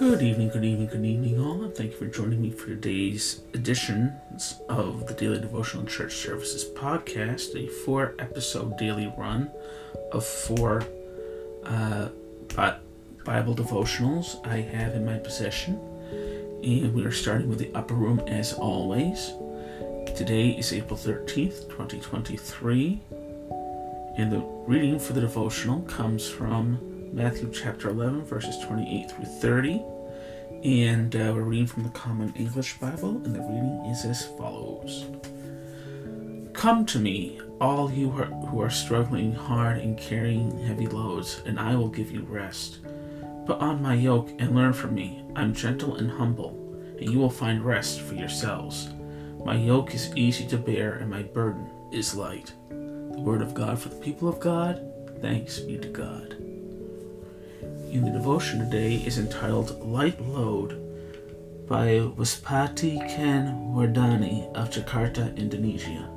Good evening, good evening, good evening, all, and thank you for joining me for today's editions of the Daily Devotional Church Services podcast, a four episode daily run of four uh, Bible devotionals I have in my possession. And we are starting with the upper room as always. Today is April 13th, 2023, and the reading for the devotional comes from Matthew chapter 11, verses 28 through 30. And uh, we're reading from the Common English Bible, and the reading is as follows Come to me, all you who are struggling hard and carrying heavy loads, and I will give you rest. Put on my yoke and learn from me. I'm gentle and humble, and you will find rest for yourselves. My yoke is easy to bear, and my burden is light. The word of God for the people of God. Thanks be to God in the devotion today is entitled Light Load by Wispati Ken Wardani of Jakarta, Indonesia.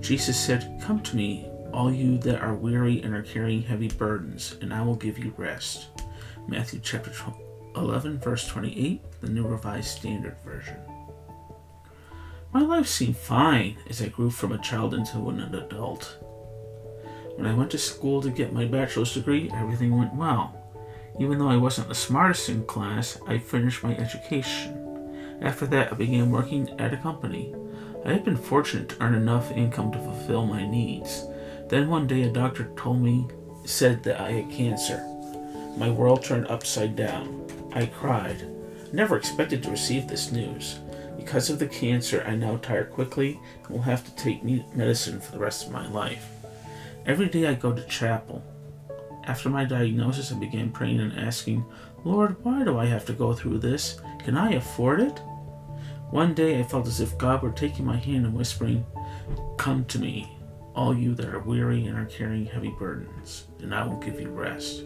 Jesus said, Come to me, all you that are weary and are carrying heavy burdens, and I will give you rest. Matthew chapter 11, verse 28, the New Revised Standard Version. My life seemed fine as I grew from a child into an adult. When I went to school to get my bachelor's degree, everything went well. Even though I wasn't the smartest in class, I finished my education. After that, I began working at a company. I had been fortunate to earn enough income to fulfill my needs. Then one day, a doctor told me, said that I had cancer. My world turned upside down. I cried. Never expected to receive this news. Because of the cancer, I now tire quickly and will have to take medicine for the rest of my life. Every day I go to chapel. After my diagnosis, I began praying and asking, Lord, why do I have to go through this? Can I afford it? One day I felt as if God were taking my hand and whispering, Come to me, all you that are weary and are carrying heavy burdens, and I will give you rest.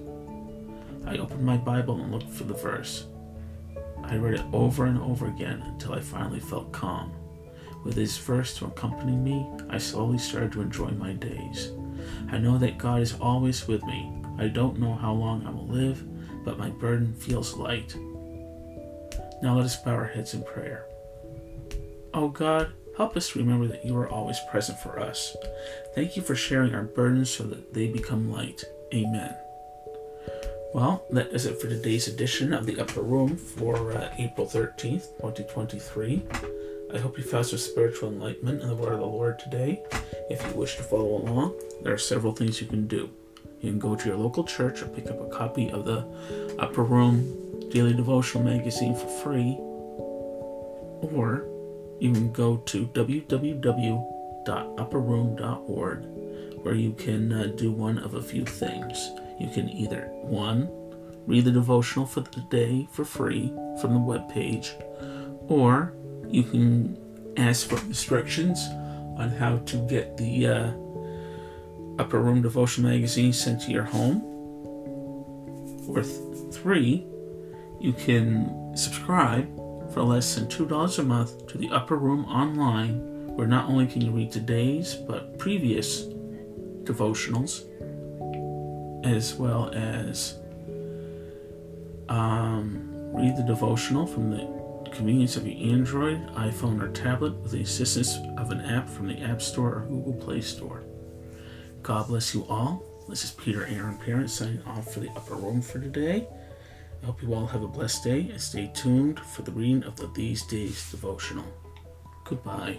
I opened my Bible and looked for the verse. I read it over and over again until I finally felt calm. With this verse to accompany me, I slowly started to enjoy my days. I know that God is always with me. I don't know how long I will live, but my burden feels light. Now let us bow our heads in prayer. Oh God, help us remember that you are always present for us. Thank you for sharing our burdens so that they become light. Amen. Well, that is it for today's edition of the Upper Room for uh, April 13th, 2023. I hope you some spiritual enlightenment in the Word of the Lord today. If you wish to follow along, there are several things you can do. You can go to your local church or pick up a copy of the Upper Room Daily Devotional Magazine for free, or you can go to www.upperroom.org where you can uh, do one of a few things. You can either, one, read the devotional for the day for free from the web page, or you can ask for instructions on how to get the uh, Upper Room Devotion magazine sent to your home. Or th- three, you can subscribe for less than $2 a month to the Upper Room online, where not only can you read today's but previous devotionals, as well as um, read the devotional from the convenience of your Android, iPhone, or tablet with the assistance of an app from the App Store or Google Play Store. God bless you all. This is Peter Aaron Parent signing off for the upper room for today. I hope you all have a blessed day and stay tuned for the reading of the These Days devotional. Goodbye.